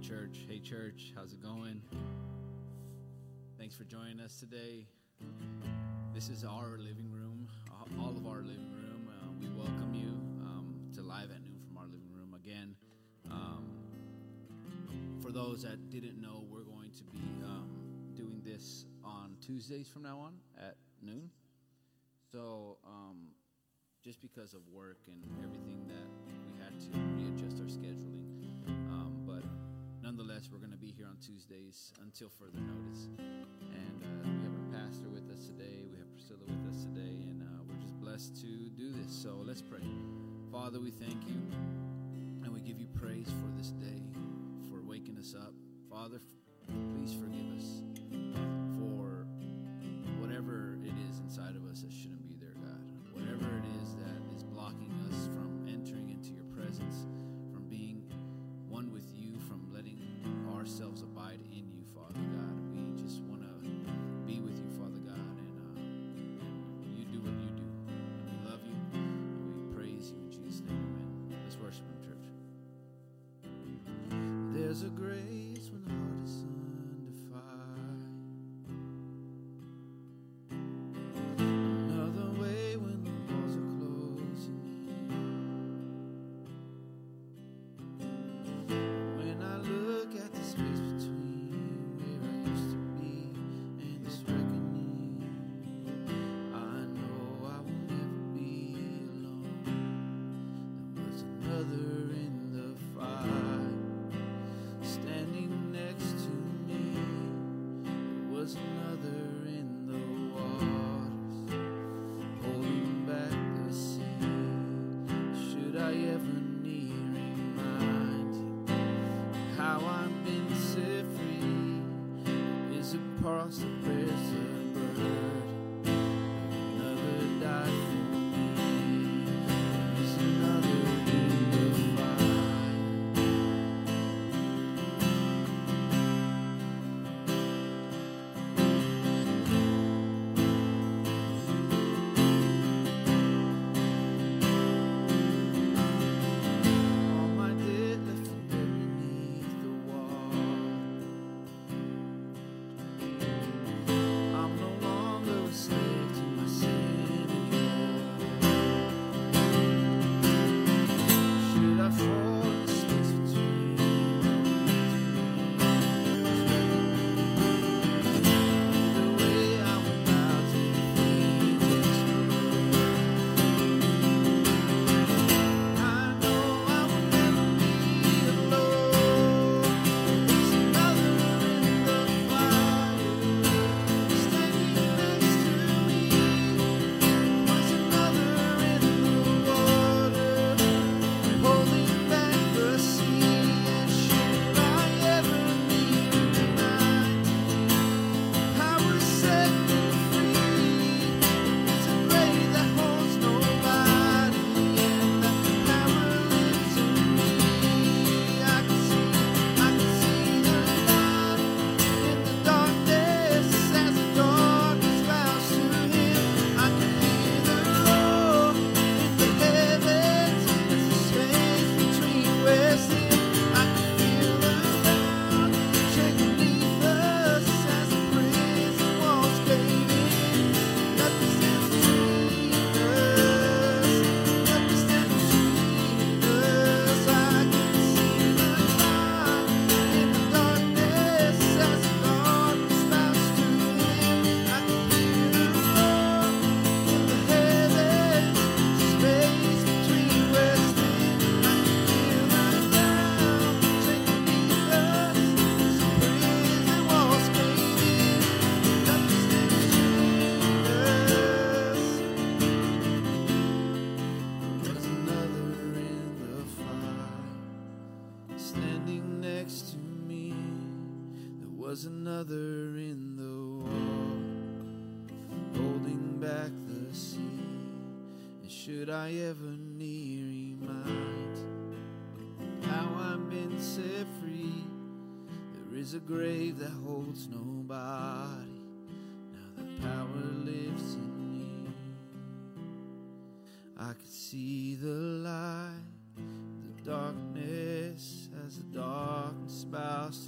church. Hey, church, how's it going? Thanks for joining us today. This is our living room, all of our living room. Uh, we welcome you um, to Live at Noon from our living room again. Um, for those that didn't know, we're going to be um, doing this on Tuesdays from now on at noon. So, um, just because of work and everything that we had to readjust our scheduling. Nonetheless, we're going to be here on Tuesdays until further notice. And uh, we have our pastor with us today. We have Priscilla with us today, and uh, we're just blessed to do this. So let's pray. Father, we thank you, and we give you praise for this day, for waking us up. Father, please forgive us A grace was another in the wall, holding back the sea. And should I ever need remind how I've been set free, there is a grave that holds nobody. Now the power lives in me. I could see the light, the darkness as the darkness bows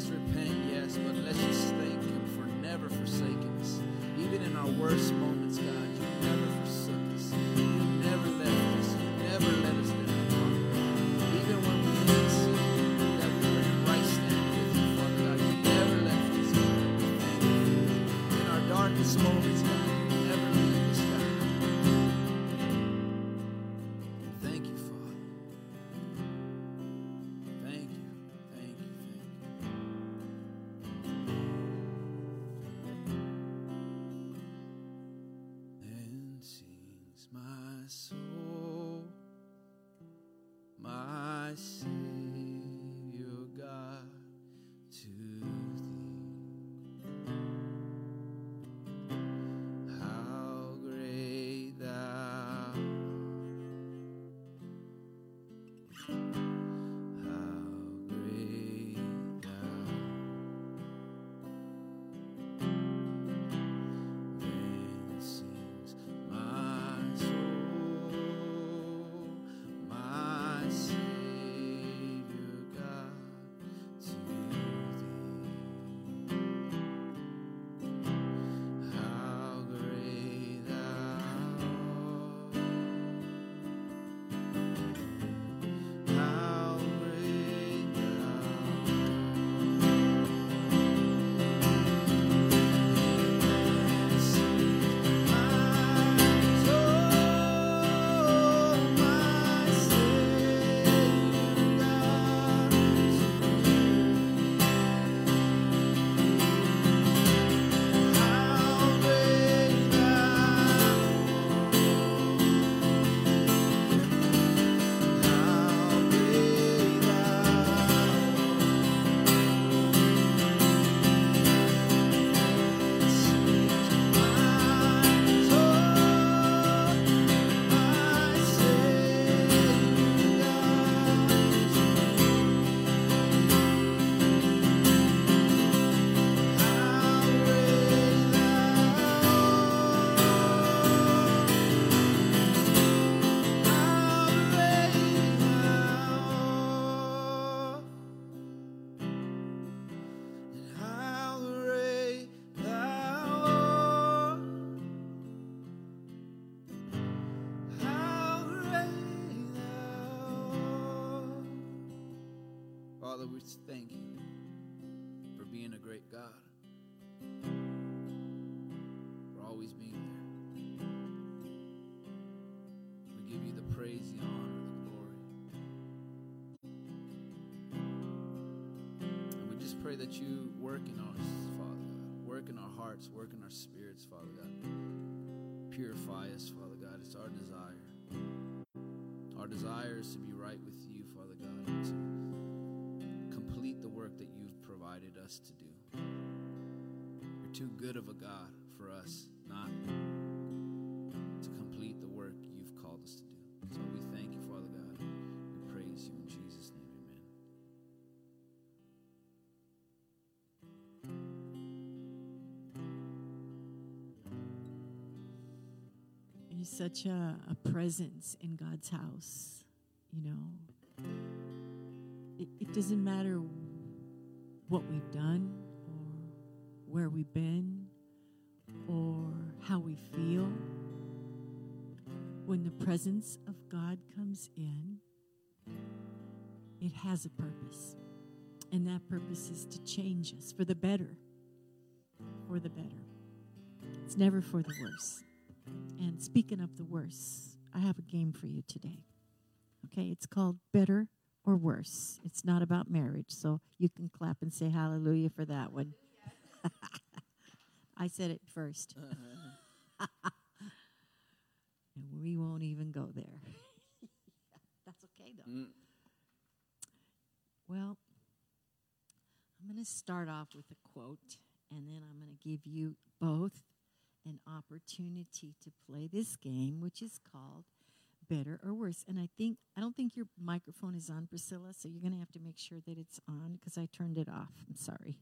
let's repent, yes, but let's just thank Him for never forsaking us. Even in our worst moments, God, you never forsook us. You never left us. You never let us always being there. We give you the praise, the honor, the glory. And we just pray that you work in us, Father God. Work in our hearts, work in our spirits, Father God. Purify us, Father God. It's our desire. Our desire is to be right with you, Father God, and to complete the work that you've provided us to do. You're too good of a God for us not to complete the work you've called us to do. So we thank you, Father God. We praise you in Jesus' name. Amen. There's such a, a presence in God's house, you know. It, it doesn't matter what we've done or where we've been or how we feel when the presence of God comes in, it has a purpose. And that purpose is to change us for the better. For the better. It's never for the worse. And speaking of the worse, I have a game for you today. Okay, it's called Better or Worse. It's not about marriage, so you can clap and say hallelujah for that one. I said it 1st we won't even go there. That's okay, though. Mm. Well, I'm going to start off with a quote, and then I'm going to give you both an opportunity to play this game, which is called Better or Worse. And I think I don't think your microphone is on, Priscilla, so you're going to have to make sure that it's on because I turned it off. I'm sorry.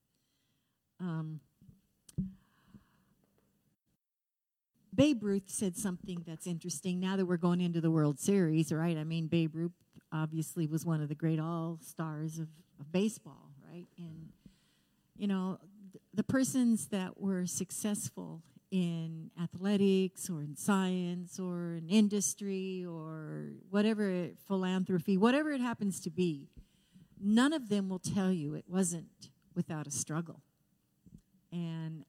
um, Babe Ruth said something that's interesting. Now that we're going into the World Series, right? I mean, Babe Ruth obviously was one of the great all stars of, of baseball, right? And, you know, th- the persons that were successful in athletics or in science or in industry or whatever philanthropy, whatever it happens to be, none of them will tell you it wasn't without a struggle. And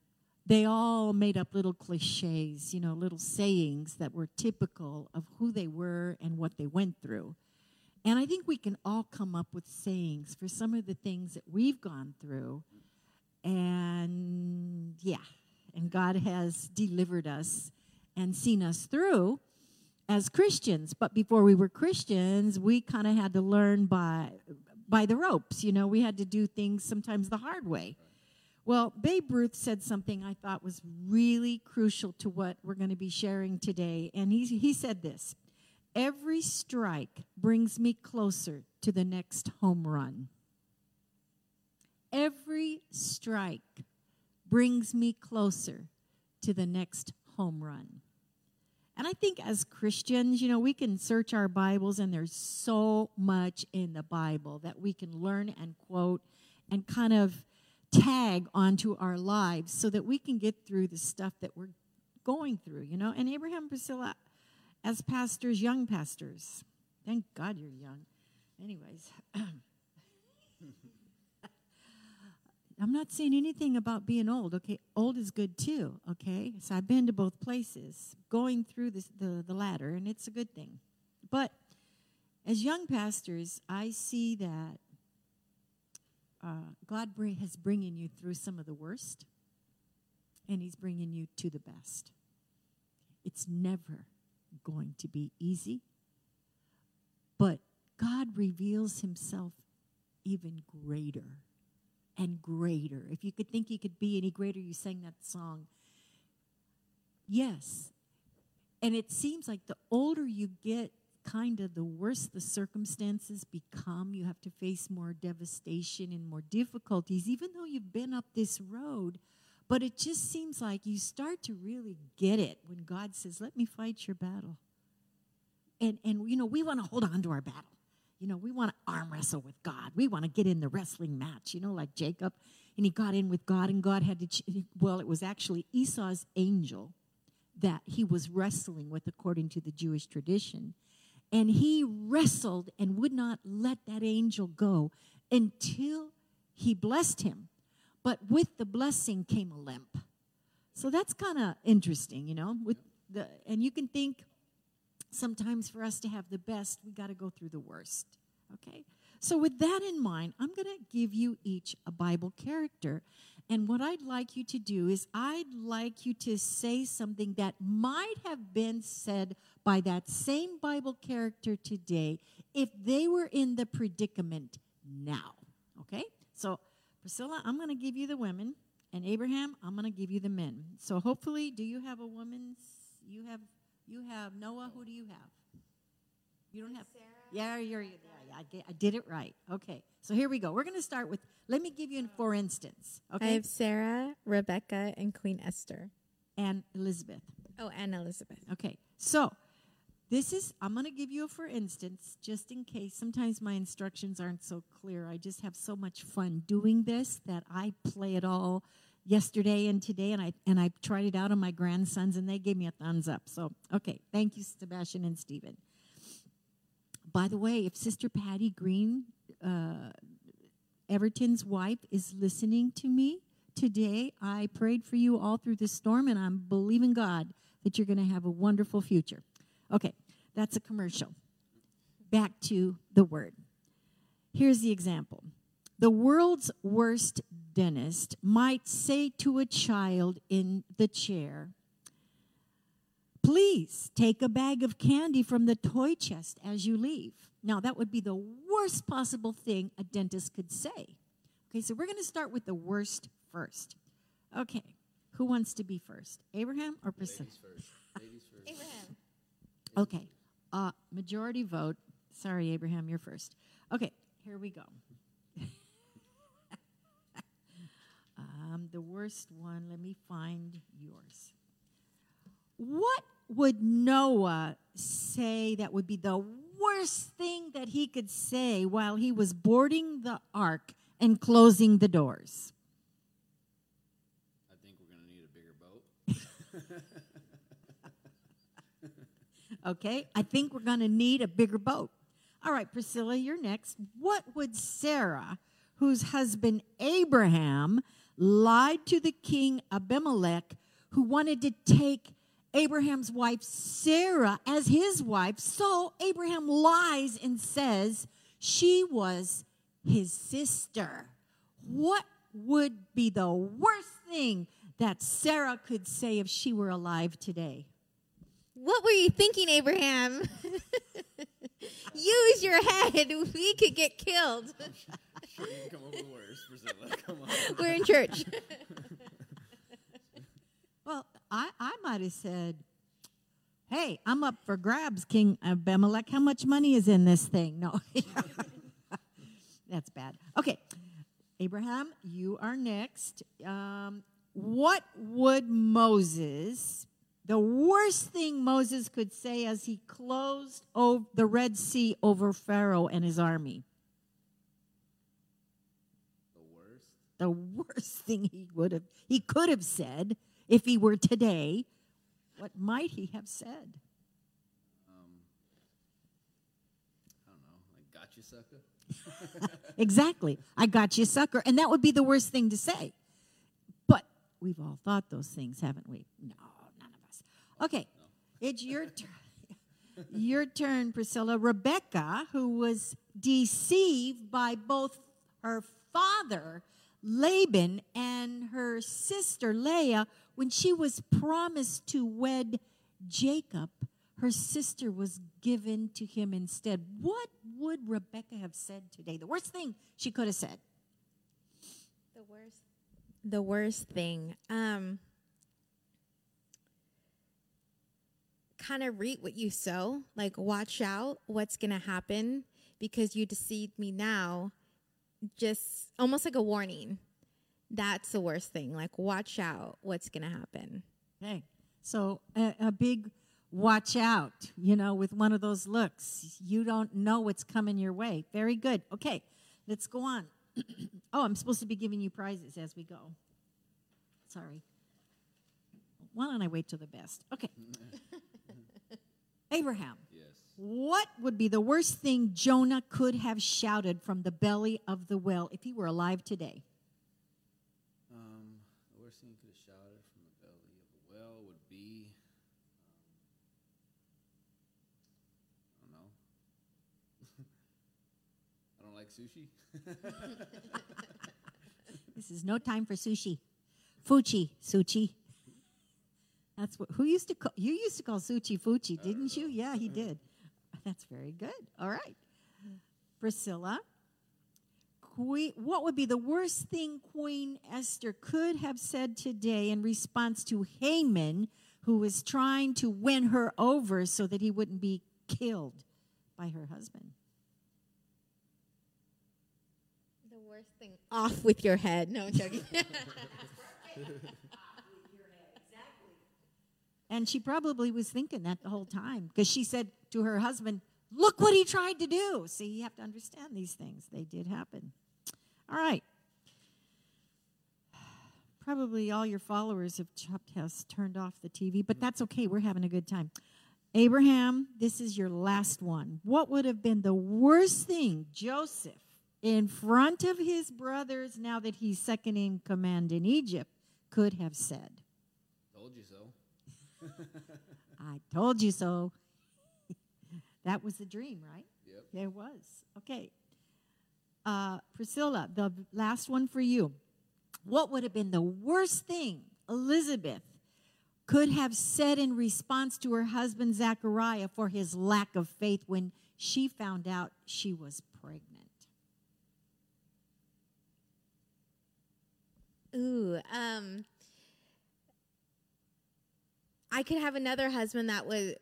they all made up little cliches, you know, little sayings that were typical of who they were and what they went through. And I think we can all come up with sayings for some of the things that we've gone through. And yeah, and God has delivered us and seen us through as Christians. But before we were Christians, we kind of had to learn by by the ropes. You know, we had to do things sometimes the hard way. Well, Babe Ruth said something I thought was really crucial to what we're going to be sharing today. And he, he said this Every strike brings me closer to the next home run. Every strike brings me closer to the next home run. And I think as Christians, you know, we can search our Bibles and there's so much in the Bible that we can learn and quote and kind of tag onto our lives so that we can get through the stuff that we're going through, you know. And Abraham Priscilla, as pastors, young pastors, thank God you're young. Anyways, I'm not saying anything about being old. Okay, old is good too. Okay, so I've been to both places, going through this, the the latter, and it's a good thing. But as young pastors, I see that uh, God has bringing you through some of the worst, and He's bringing you to the best. It's never going to be easy, but God reveals Himself even greater and greater. If you could think he could be any greater, you sang that song. Yes. And it seems like the older you get, kind of the worse the circumstances become. You have to face more devastation and more difficulties, even though you've been up this road. But it just seems like you start to really get it when God says, Let me fight your battle. And, and you know, we want to hold on to our battle. You know, we want to arm wrestle with God. We want to get in the wrestling match, you know, like Jacob. And he got in with God, and God had to, ch- well, it was actually Esau's angel that he was wrestling with according to the Jewish tradition. And he wrestled and would not let that angel go until he blessed him. But with the blessing came a limp. So that's kind of interesting, you know. With the and you can think sometimes for us to have the best, we got to go through the worst. Okay? So, with that in mind, I'm going to give you each a Bible character. And what I'd like you to do is, I'd like you to say something that might have been said by that same Bible character today if they were in the predicament now. Okay? So, Priscilla, I'm going to give you the women, and Abraham, I'm going to give you the men. So, hopefully, do you have a woman's? You have you have Noah. Who do you have? You don't have Sarah. Yeah, you're. Yeah, yeah, I, get, I did it right. Okay, so here we go. We're going to start with. Let me give you an for instance. Okay? I have Sarah, Rebecca, and Queen Esther. and Elizabeth. Oh, and Elizabeth. Okay, so this is. I'm going to give you a for instance, just in case. Sometimes my instructions aren't so clear. I just have so much fun doing this that I play it all yesterday and today, and I and I tried it out on my grandsons, and they gave me a thumbs up. So okay, thank you, Sebastian and Stephen. By the way, if Sister Patty Green, uh, Everton's wife, is listening to me today, I prayed for you all through this storm, and I'm believing God that you're going to have a wonderful future. Okay, that's a commercial. Back to the word. Here's the example the world's worst dentist might say to a child in the chair, Please take a bag of candy from the toy chest as you leave. Now, that would be the worst possible thing a dentist could say. Okay, so we're going to start with the worst first. Okay, who wants to be first? Abraham or Priscilla? Abraham. Okay, uh, majority vote. Sorry, Abraham, you're first. Okay, here we go. um, the worst one, let me find yours. What would Noah say that would be the worst thing that he could say while he was boarding the ark and closing the doors? I think we're going to need a bigger boat. Okay, I think we're going to need a bigger boat. All right, Priscilla, you're next. What would Sarah, whose husband Abraham lied to the king Abimelech, who wanted to take Abraham's wife Sarah as his wife, so Abraham lies and says she was his sister. What would be the worst thing that Sarah could say if she were alive today? What were you thinking, Abraham? Use your head. We could get killed. Sure, you can come up with worse, Priscilla. Come on. We're in church. I, I might have said, Hey, I'm up for grabs, King Abimelech. How much money is in this thing? No. That's bad. Okay. Abraham, you are next. Um, what would Moses, the worst thing Moses could say as he closed o- the Red Sea over Pharaoh and his army? The worst. the worst thing he would have he could have said if he were today what might he have said? Um, I don't know. Like, got you, sucker? exactly i got you sucker and that would be the worst thing to say. But we've all thought those things haven't we? No none of us. Okay it's your turn your turn priscilla. Rebecca who was deceived by both her father laban and her sister leah when she was promised to wed jacob her sister was given to him instead what would rebecca have said today the worst thing she could have said the worst. The worst thing. Um. Kind of reap what you sow. Like, watch out what's going to happen because you deceived me now. Just almost like a warning. That's the worst thing. Like, watch out what's going to happen. Okay. So a, a big watch out, you know, with one of those looks. You don't know what's coming your way. Very good. Okay. Let's go on. oh, I'm supposed to be giving you prizes as we go. Sorry. Why don't I wait till the best? Okay. Abraham, Yes. what would be the worst thing Jonah could have shouted from the belly of the well if he were alive today? Um, the worst thing you could have shouted from the belly of the well would be, um, I don't know. I don't like sushi. This is no time for sushi. Fuchi, sushi. That's what who used to call you used to call sushi fuchi, didn't you? Uh, yeah, he uh-huh. did. That's very good. All right. Priscilla. Que- what would be the worst thing Queen Esther could have said today in response to Haman, who was trying to win her over so that he wouldn't be killed by her husband? The worst thing. Off with your head. No, I'm joking. And she probably was thinking that the whole time because she said to her husband, Look what he tried to do. See, you have to understand these things. They did happen. All right. Probably all your followers have, ch- has turned off the TV, but that's okay. We're having a good time. Abraham, this is your last one. What would have been the worst thing Joseph, in front of his brothers, now that he's second in command in Egypt, could have said? Told you so. I told you so. that was the dream, right? Yep. It was. Okay. Uh, Priscilla, the last one for you. What would have been the worst thing Elizabeth could have said in response to her husband Zachariah for his lack of faith when she found out she was Ooh, um, I could have another husband that was,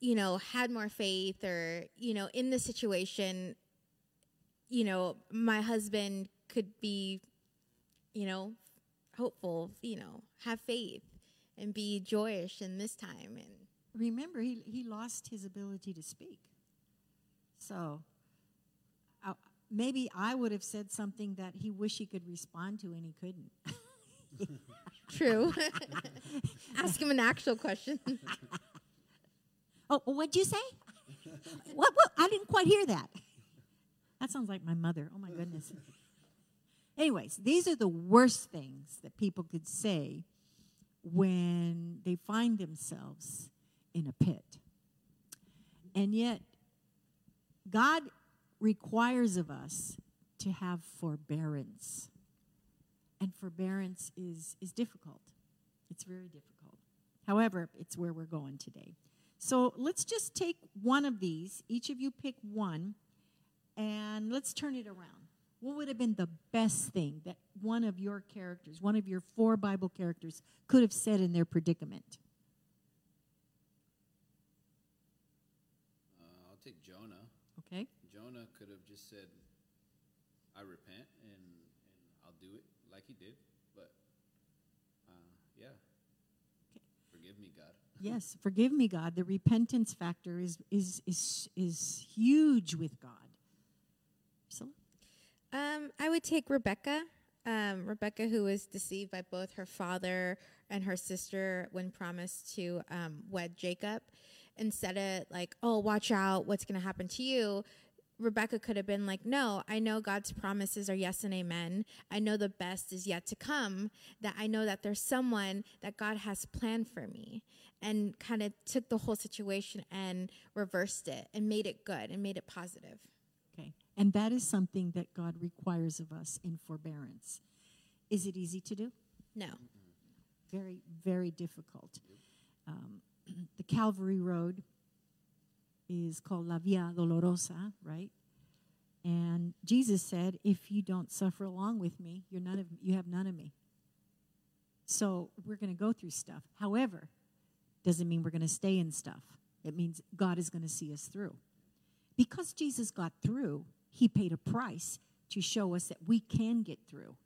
you know, had more faith or, you know, in the situation, you know, my husband could be, you know, hopeful, you know, have faith and be joyous in this time. And Remember, he, he lost his ability to speak. So maybe I would have said something that he wished he could respond to and he couldn't. True. Ask him an actual question. oh, what'd you say? what, what? I didn't quite hear that. That sounds like my mother. Oh my goodness. Anyways, these are the worst things that people could say when they find themselves in a pit. And yet, God requires of us to have forbearance. And forbearance is, is difficult. It's very difficult. However, it's where we're going today. So let's just take one of these. Each of you pick one, and let's turn it around. What would have been the best thing that one of your characters, one of your four Bible characters, could have said in their predicament? Uh, I'll take Jonah. Okay. Jonah could have just said, I repent and, and I'll do it like he did. But uh, yeah. Forgive me, God. Yes, forgive me, God. The repentance factor is is is is huge with God. So, Um, I would take Rebecca. Um, Rebecca, who was deceived by both her father and her sister when promised to um, wed Jacob, instead of like, "Oh, watch out, what's going to happen to you?" Rebecca could have been like, No, I know God's promises are yes and amen. I know the best is yet to come. That I know that there's someone that God has planned for me. And kind of took the whole situation and reversed it and made it good and made it positive. okay. And that is something that God requires of us in forbearance. Is it easy to do? No. Very, very difficult. Um, the Calvary Road is called La Via Dolorosa, right? And Jesus said, "If you don't suffer along with me, you're none of you have none of me." So we're going to go through stuff. However, doesn't mean we're going to stay in stuff. It means God is going to see us through. Because Jesus got through, he paid a price to show us that we can get through.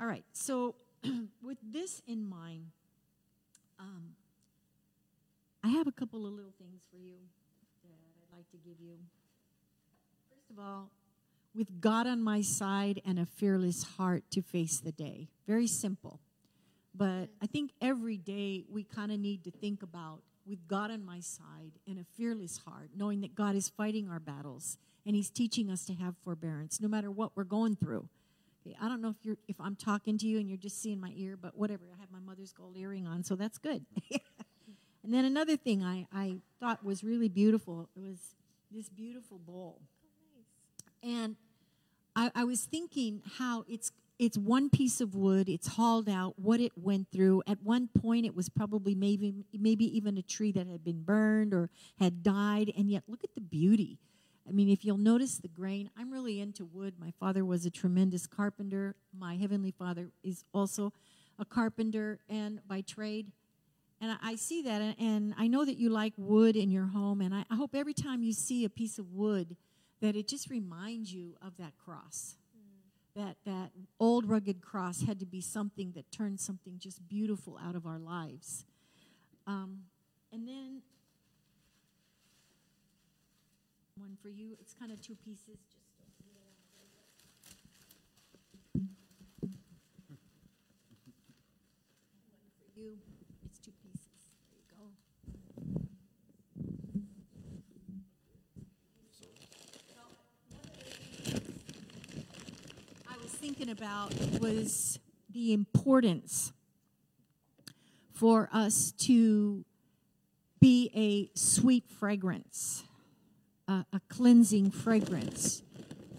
All right, so with this in mind, um, I have a couple of little things for you that I'd like to give you. First of all, with God on my side and a fearless heart to face the day. Very simple. But I think every day we kind of need to think about with God on my side and a fearless heart, knowing that God is fighting our battles and He's teaching us to have forbearance no matter what we're going through. Okay, I don't know if you're if I'm talking to you and you're just seeing my ear, but whatever. I have my mother's gold earring on, so that's good. and then another thing I, I thought was really beautiful it was this beautiful bowl. And I, I was thinking how it's it's one piece of wood. It's hauled out. What it went through. At one point, it was probably maybe maybe even a tree that had been burned or had died. And yet, look at the beauty. I mean, if you'll notice the grain, I'm really into wood. My father was a tremendous carpenter. My heavenly father is also a carpenter and by trade. And I, see that, and, I know that you like wood in your home. And I, hope every time you see a piece of wood, that it just reminds you of that cross. That that old rugged cross had to be something that turned something just beautiful out of our lives. Um, and then one for you. It's kind of two pieces. Just don't get it out there. One for you. It's two pieces. There you go. I was thinking about was the importance for us to be a sweet fragrance, a, cleansing fragrance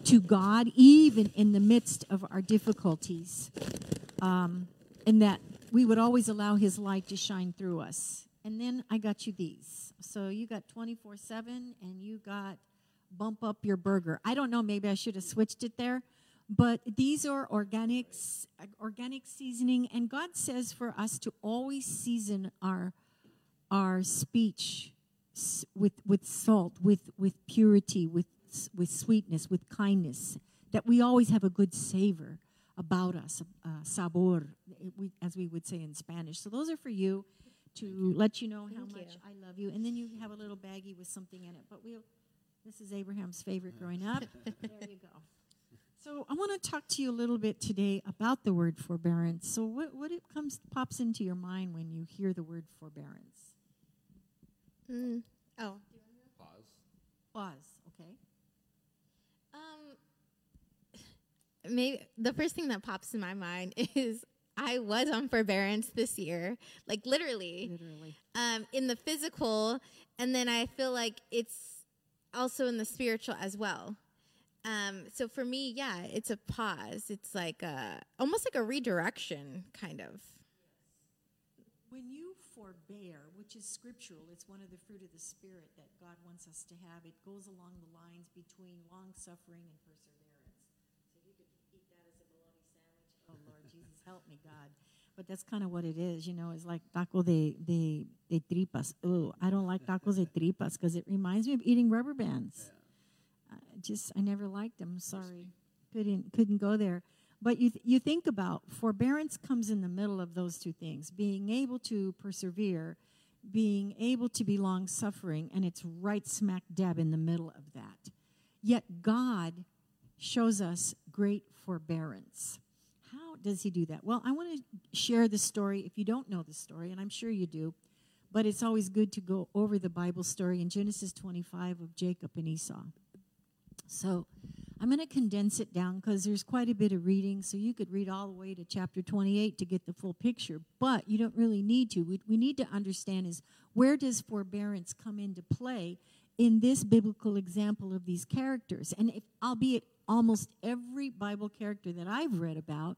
to God, even in the midst of our difficulties, um, and that we would always allow His light to shine through us. And then I got you these. So you got 24 7 and you got bump up your burger. I don't know, maybe I should have switched it there. But these are organics, organic seasoning, and God says for us to always season our our speech with with salt, with with purity, with with sweetness, with kindness. That we always have a good savor about us, uh, sabor, we, as we would say in Spanish. So those are for you to let you know how Thank much you. I love you, and then you have a little baggie with something in it. But we'll This is Abraham's favorite growing up. there you go. So I want to talk to you a little bit today about the word forbearance. So what what it comes pops into your mind when you hear the word forbearance? Mm. Oh. Pause. Pause. Okay. Um, maybe the first thing that pops in my mind is I was on forbearance this year, like literally, Literally. um, in the physical, and then I feel like it's also in the spiritual as well. Um, so for me, yeah, it's a pause. It's like a almost like a redirection, kind of. When you forbear, which is scriptural, it's one of the fruit of the Spirit that God wants us to have. It goes along the lines between long suffering and perseverance. So you could eat that as a bologna sandwich. Oh, Lord Jesus, help me, God. But that's kind of what it is, you know. It's like taco de, de, de tripas. Oh, I don't like tacos de tripas because it reminds me of eating rubber bands. I just, I never liked them. Sorry. Couldn't, couldn't go there. But you, th- you think about forbearance comes in the middle of those two things being able to persevere, being able to be long suffering, and it's right smack dab in the middle of that. Yet God shows us great forbearance. How does He do that? Well, I want to share the story if you don't know the story, and I'm sure you do, but it's always good to go over the Bible story in Genesis 25 of Jacob and Esau. So I'm going to condense it down because there's quite a bit of reading. So you could read all the way to chapter 28 to get the full picture, but you don't really need to. What we need to understand is where does forbearance come into play in this biblical example of these characters? And if, albeit almost every Bible character that I've read about,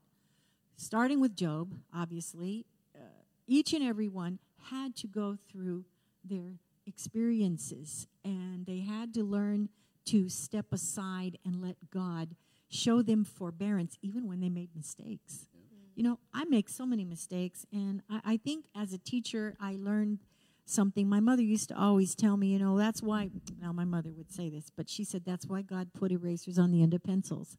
starting with Job, obviously, uh, each and every one had to go through their experiences and they had to learn to step aside and let God show them forbearance even when they made mistakes. You know, I make so many mistakes, and I, I think as a teacher, I learned something. My mother used to always tell me, you know, that's why, now my mother would say this, but she said that's why God put erasers on the end of pencils.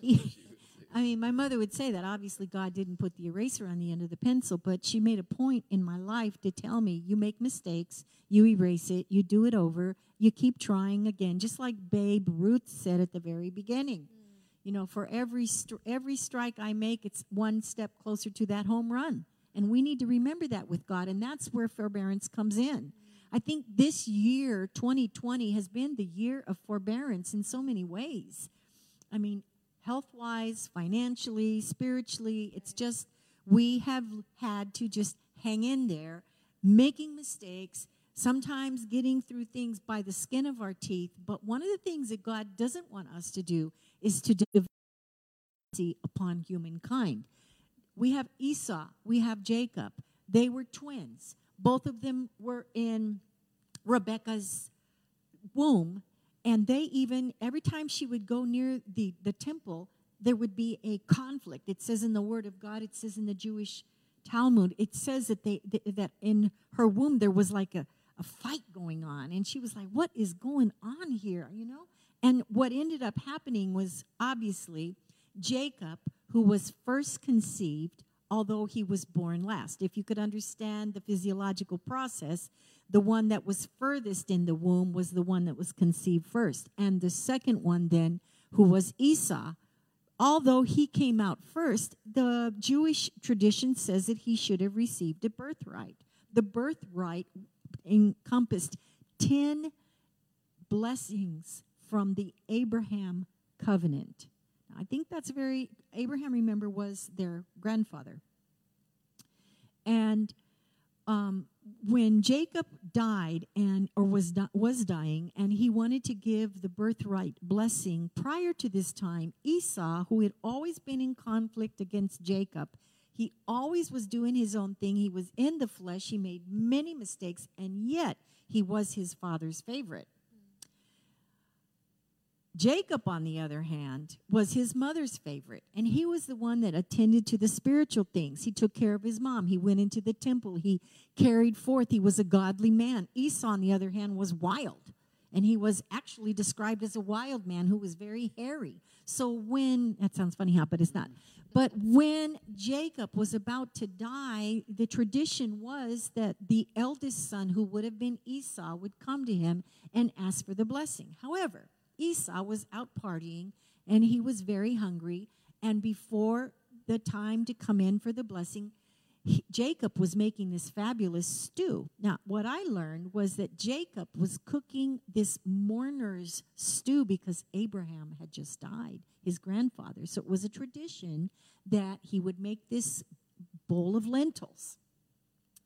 I mean, my mother would say that. Obviously, God didn't put the eraser on the end of the pencil, but she made a point in my life to tell me you make mistakes, you erase it, you do it over, you keep trying again, just like Babe Ruth said at the very beginning. Mm. You know, for every every strike I make, it's one step closer to that home run. And we need to remember that with God, and that's where forbearance comes in. Mm. I think this year, 2020, has been the year of forbearance in so many ways. I mean, health wise, financially, spiritually, it's just we have had to just hang in there, making mistakes, sometimes getting through things by the skin of our teeth. But one of the things that God doesn't want us to do is to develop upon humankind. We have Esau, we have Jacob. They were twins. Both of them were in Rebecca's womb, and they even every time she would go near the the temple, there would be a conflict. It says in the Word of God, it says in the Jewish Talmud, it says that they that in her womb there was like a a fight going on, and she was like, "What is going on here?" You know. And what ended up happening was obviously Jacob, who was first conceived, although he was born last. If you could understand the physiological process, the one that was furthest in the womb was the one that was conceived first. And the second one, then, who was Esau, although he came out first, the Jewish tradition says that he should have received a birthright. The birthright encompassed 10 blessings from the Abraham covenant. I think that's very, Abraham, remember, was their grandfather. And um, when Jacob died and or was di- was dying and he wanted to give the birthright blessing prior to this time Esau who had always been in conflict against Jacob he always was doing his own thing. He was in the flesh. He made many mistakes and yet he was his father's favorite Jacob, on the other hand, was his mother's favorite, and he was the one that attended to the spiritual things. He took care of his mom. He went into the temple. He carried forth. He was a godly man. Esau, on the other hand, was wild. And he was actually described as a wild man who was very hairy. So when, that sounds funny, huh? But it's not. But when Jacob was about to die, the tradition was that the eldest son, who would have been Esau, would come to him and ask for the blessing. However, Esau was out partying and he was very hungry. And before the time to come in for the blessing, he, Jacob was making this fabulous stew. Now, what I learned was that Jacob was cooking this mourner's stew because Abraham had just died, his grandfather. So it was a tradition that he would make this bowl of lentils.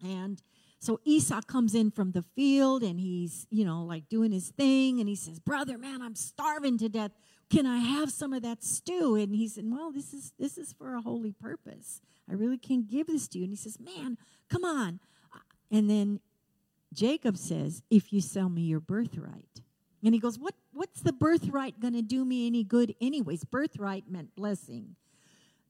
And so Esau comes in from the field and he's, you know, like doing his thing. And he says, Brother, man, I'm starving to death. Can I have some of that stew? And he said, Well, this is this is for a holy purpose. I really can't give this to you. And he says, Man, come on. Uh, and then Jacob says, If you sell me your birthright. And he goes, What what's the birthright gonna do me any good anyways? Birthright meant blessing.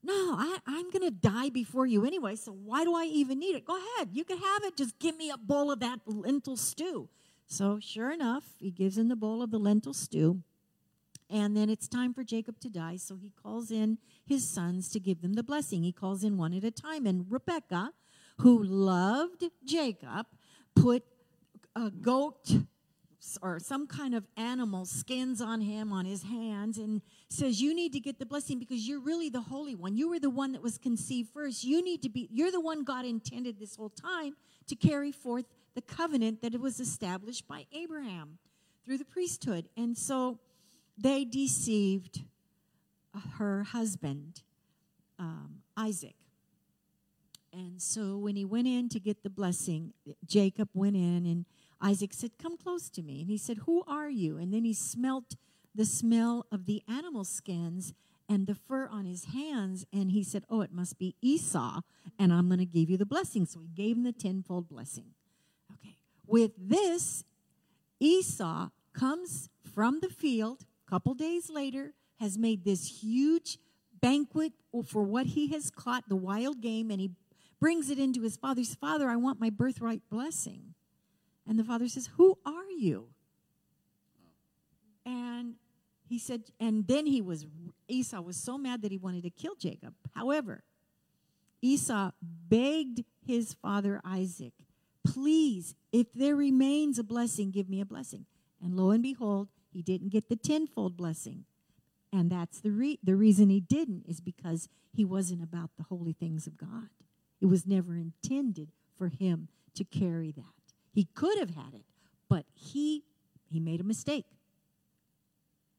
No, I, I'm going to die before you anyway, so why do I even need it? Go ahead, you can have it. Just give me a bowl of that lentil stew. So, sure enough, he gives him the bowl of the lentil stew. And then it's time for Jacob to die, so he calls in his sons to give them the blessing. He calls in one at a time. And Rebecca, who loved Jacob, put a goat or some kind of animal skins on him on his hands and says you need to get the blessing because you're really the holy one. You were the one that was conceived first. You need to be you're the one god intended this whole time to carry forth the covenant that it was established by abraham through the priesthood. And so they deceived her husband um, isaac. And so when he went in to get the blessing jacob went in and Isaac said, Come close to me. And he said, Who are you? And then he smelt the smell of the animal skins and the fur on his hands. And he said, Oh, it must be Esau, and I'm going to give you the blessing. So he gave him the tenfold blessing. Okay. With this, Esau comes from the field a couple days later, has made this huge banquet for what he has caught, the wild game, and he brings it into his father. He says, Father, I want my birthright blessing. And the father says, Who are you? And he said, and then he was, Esau was so mad that he wanted to kill Jacob. However, Esau begged his father Isaac, Please, if there remains a blessing, give me a blessing. And lo and behold, he didn't get the tenfold blessing. And that's the, re- the reason he didn't, is because he wasn't about the holy things of God. It was never intended for him to carry that. He could have had it, but he he made a mistake.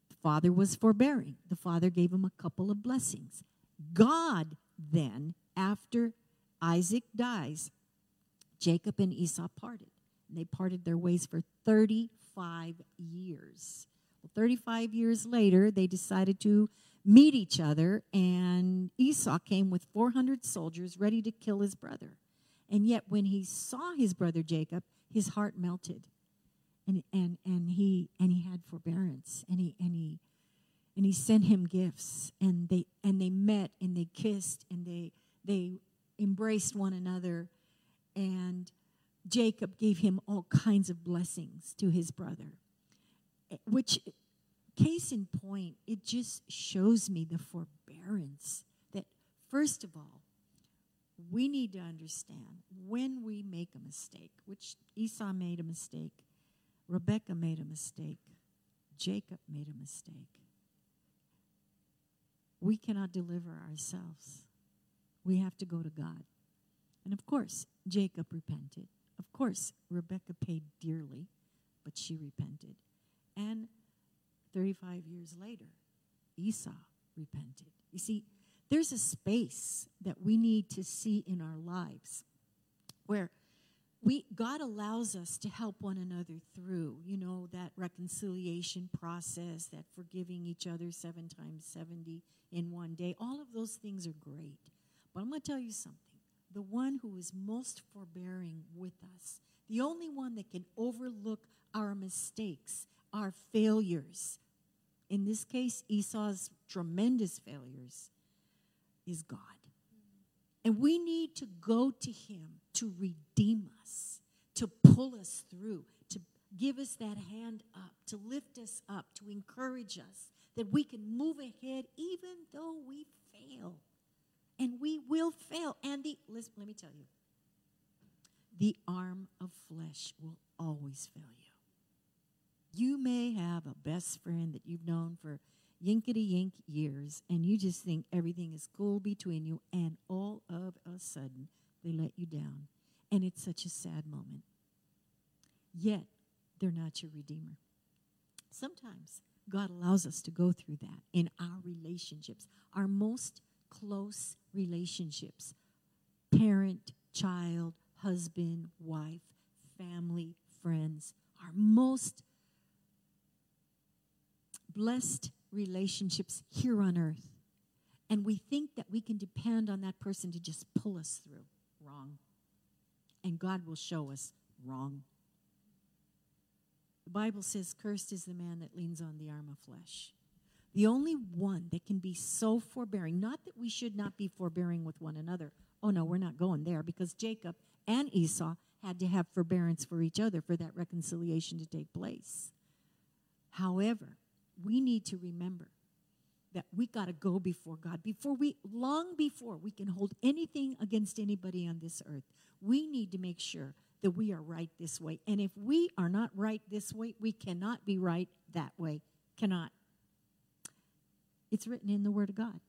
The father was forbearing. The father gave him a couple of blessings. God then, after Isaac dies, Jacob and Esau parted. And they parted their ways for 35 years. Well, 35 years later, they decided to meet each other, and Esau came with 400 soldiers ready to kill his brother. And yet, when he saw his brother Jacob, his heart melted. And and and he and he had forbearance. And he and he and he sent him gifts. And they and they met and they kissed and they they embraced one another. And Jacob gave him all kinds of blessings to his brother. Eh, which case in point it just shows me the forbearance that first of all we need to understand when we make a mistake, which Esau made a mistake, Rebecca made a mistake, Jacob made a mistake. We cannot deliver ourselves. We have to go to God. And of course, Jacob repented. Of course, Rebecca paid dearly, but she repented. And 35 years later, Esau repented. You see, there's a space that we need to see in our lives where we God allows us to help one another through, you know, that reconciliation process, that forgiving each other 7 times 70 in one day. All of those things are great. But I'm going to tell you something. The one who is most forbearing with us, the only one that can overlook our mistakes, our failures, in this case, Esau's tremendous failures, is God. And we need to go to Him to redeem us, to pull us through. To Give us that hand up to lift us up, to encourage us, that we can move ahead even though we fail. And we will fail. And the, listen, let me tell you, the arm of flesh will always fail you. You may have a best friend that you've known for yinkety yink years, and you just think everything is cool between you, and all of a sudden they let you down. And it's such a sad moment. Yet, they're not your Redeemer. Sometimes God allows us to go through that in our relationships, our most close relationships parent, child, husband, wife, family, friends, our most blessed relationships here on earth. And we think that we can depend on that person to just pull us through. Wrong. And God will show us wrong. The Bible says, Cursed is the man that leans on the arm of flesh. The only one that can be so forbearing, not that we should not be forbearing with one another. Oh, no, we're not going there because Jacob and Esau had to have forbearance for each other for that reconciliation to take place. However, we need to remember that we got to go before God before we long before we can hold anything against anybody on this earth. We need to make sure that we are right this way. And if we are not right this way, we cannot be right that way. Cannot. It's written in the word of God.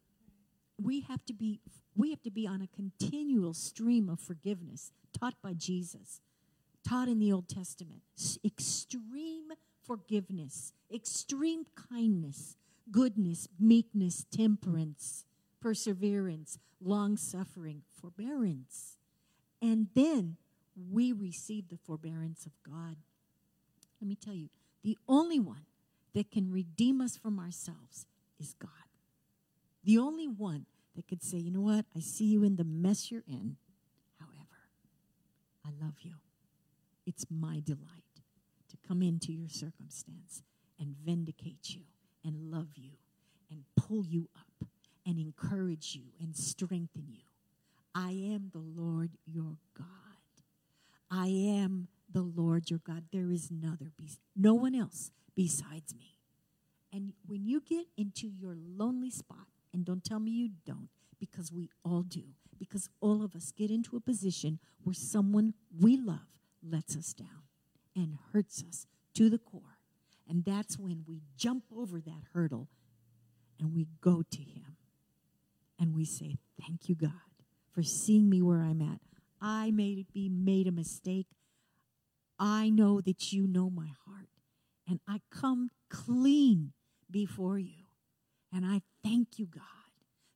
We have to be we have to be on a continual stream of forgiveness taught by Jesus, taught in the Old Testament. Extreme forgiveness, extreme kindness, goodness, meekness, temperance, perseverance, long suffering, forbearance. And then we receive the forbearance of God. Let me tell you, the only one that can redeem us from ourselves is God. The only one that could say, you know what, I see you in the mess you're in. However, I love you. It's my delight come into your circumstance and vindicate you and love you and pull you up and encourage you and strengthen you. I am the Lord your God. I am the Lord your God. There is another, no one else besides me. And when you get into your lonely spot, and don't tell me you don't, because we all do, because all of us get into a position where someone we love lets us down and hurts us to the core. And that's when we jump over that hurdle and we go to Him and we say, Thank you, God, for seeing me where I'm at. I may be made a mistake. I know that you know my heart. And I come clean before you. And I thank you, God,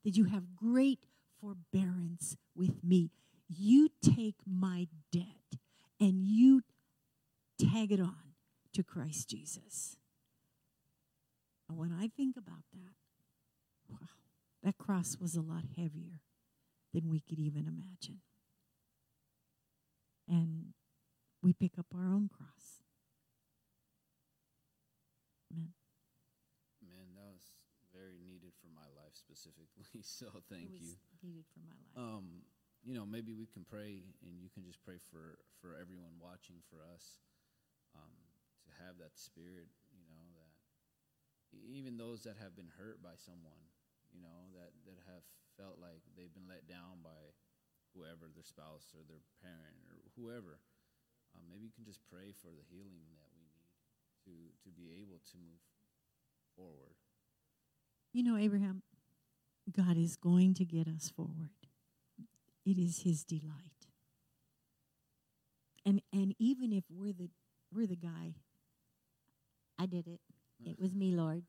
that you have great forbearance with me. You take my debt and you tag it on to Christ Jesus. And when I think about that, wow, that cross was a lot heavier than we could even imagine. And we pick up our own cross. Amen. Man, that was very needed for my life specifically. So thank you. Needed for my life. Um, you know, maybe we can pray, and you can just pray for for everyone watching, for us, um, to have that spirit. You know that even those that have been hurt by someone, you know that that have felt like they've been let down by whoever, their spouse or their parent or whoever. Um, maybe you can just pray for the healing that we need to to be able to move forward. You know, Abraham, God is going to get us forward. It is His delight. And and even if we're the we're the guy, I did it. It was me, Lord.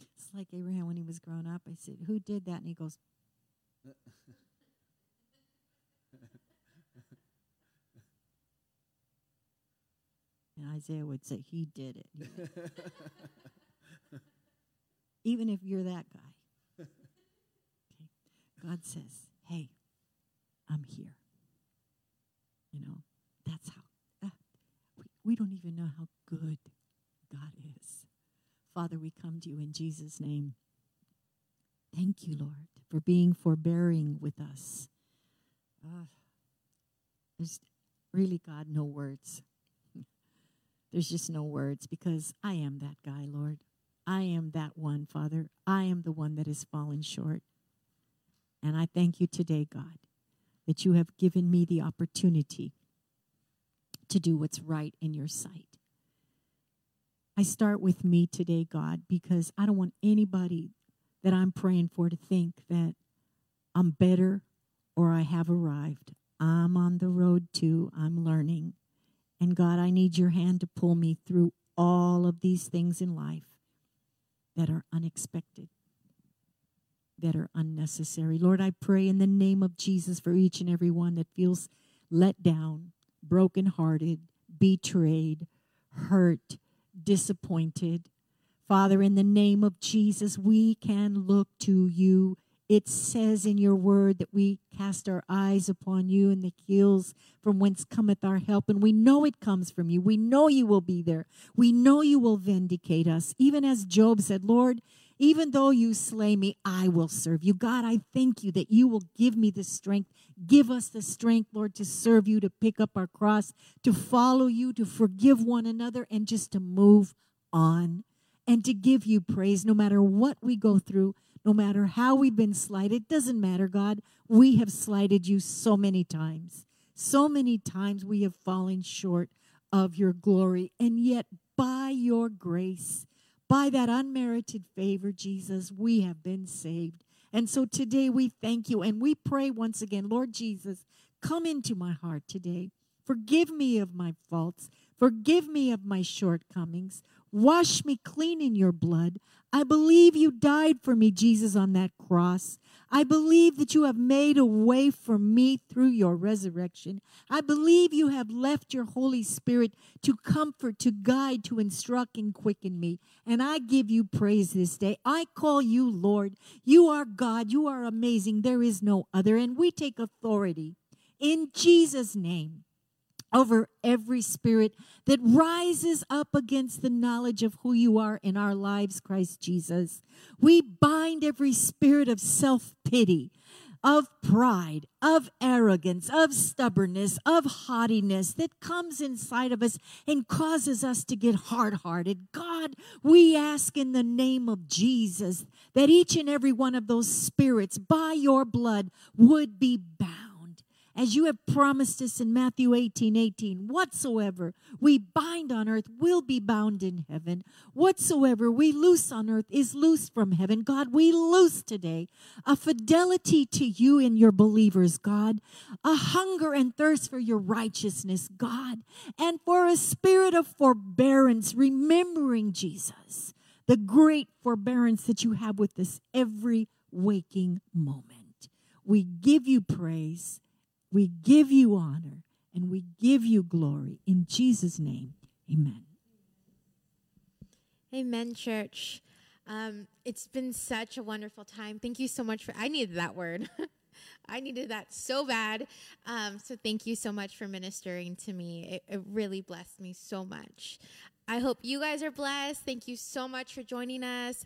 It's like Abraham when he was growing up. I said, "Who did that?" And he goes. And Isaiah would say, He did it. Even if you're that guy. Okay. God says, Hey, I'm here. You know, that's how, we, don't even know how good God is. Father, we come to you in Jesus' name. Thank you, Lord, for being forbearing with us. Uh, there's really, God, no words. There's just no words because I am that guy, Lord. I am that one, Father. I am the one that has fallen short. And I thank you today, God, that you have given me the opportunity to do what's right in your sight. I start with me today, God, because I don't want anybody that I'm praying for to think that I'm better or I have arrived. I'm on the road too. I'm learning. And God, I need your hand to pull me through all of these things in life that are unexpected, that are unnecessary. Lord, I pray in the name of Jesus for each and every one that feels let down, brokenhearted, betrayed, hurt, disappointed. Father, in the name of Jesus, we can look to you it says in your word that we cast our eyes upon you and the hills from whence cometh our help. And we know it comes from you. We know you will be there. We know you will vindicate us. Even as Job said, Lord, even though you slay me, I will serve you. God, I thank you that you will give me the strength. Give us the strength, Lord, to serve you, to pick up our cross, to follow you, to forgive one another, and just to move on and to give you praise no matter what we go through no matter how we've been slighted. Doesn't matter, God. We have slighted you so many times. So many times we have fallen short of your glory. And yet, by your grace, by that unmerited favor, Jesus, we have been saved. And so today we thank you and we pray once again, Lord Jesus, come into my heart today. Forgive me of my faults. Forgive me of my shortcomings. Wash me clean in your blood. I believe you died for me, Jesus, on that cross. I believe that you have made a way for me through your resurrection. I believe you have left your Holy Spirit to comfort, to guide, to instruct, and quicken me. And I give you praise this day. I call you Lord. You are God. You are amazing. There is no other. And we take authority in Jesus' name over every spirit that rises up against the knowledge of who you are in our lives, Christ Jesus. We bind every spirit of self pity, of pride, of arrogance, of stubbornness, of haughtiness that comes inside of us and causes us to get hard hearted. God, we ask in the name of Jesus that each and every one of those spirits by your blood would be bound as you have promised us in Matthew 18 18, whatsoever we bind on earth will be bound in heaven. Whatsoever we loose on earth is loosed from heaven. God, we loose today a fidelity to you and your believers, God, a hunger and thirst for your righteousness, God, and for a spirit of forbearance, remembering Jesus, the great forbearance that you have with us every waking moment. We give you praise we give you honor and we give you glory. In Jesus' name, amen. Amen, church. Um, it's been such a wonderful time. Thank you so much for, I needed that word. I needed that so bad. Um, so thank you so much for ministering to me. It, it really blessed me so much. I hope you guys are blessed. Thank you so much for joining us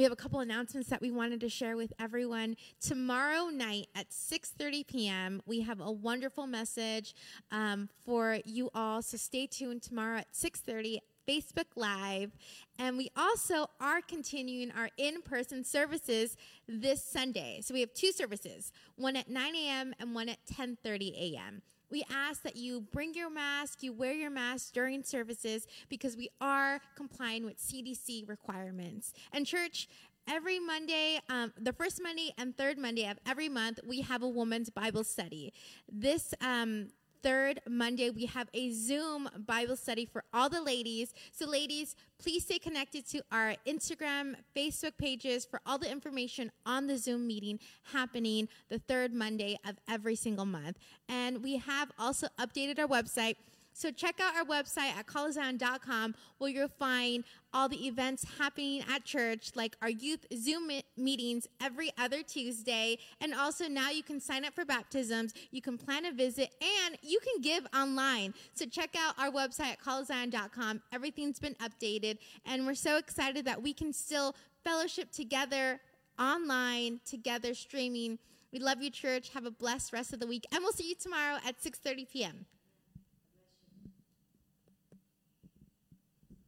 we have a couple announcements that we wanted to share with everyone. Tomorrow night at 6:30 p.m., we have a wonderful message um, for you all. So stay tuned tomorrow at 6:30. Facebook Live. And we also are continuing our in person services this Sunday. So we have two services one at 9 a.m. and one at 10 30 a.m we ask that you bring your mask, you wear your mask during services because we are complying with CDC requirements. And, church, every Monday, um, the first Monday and third Monday of every month, we have a woman's Bible study. This um, third Monday, we have a Zoom Bible study for all the ladies. So, ladies, please stay connected to our Instagram, Facebook pages for all the information on the Zoom meeting happening the third Monday of every single month. And we have also updated our website so check out our website at callofzion.com where you'll find all the events happening at church, like our youth Zoom meetings every other Tuesday. And also now you can sign up for baptisms, you can plan a visit, and you can give online. So check out our website at callofzion.com. Everything's been updated, and we're so excited that we can still fellowship together online, together streaming. We love you, church. Have a blessed rest of the week, and we'll see you tomorrow at 6:30 p.m.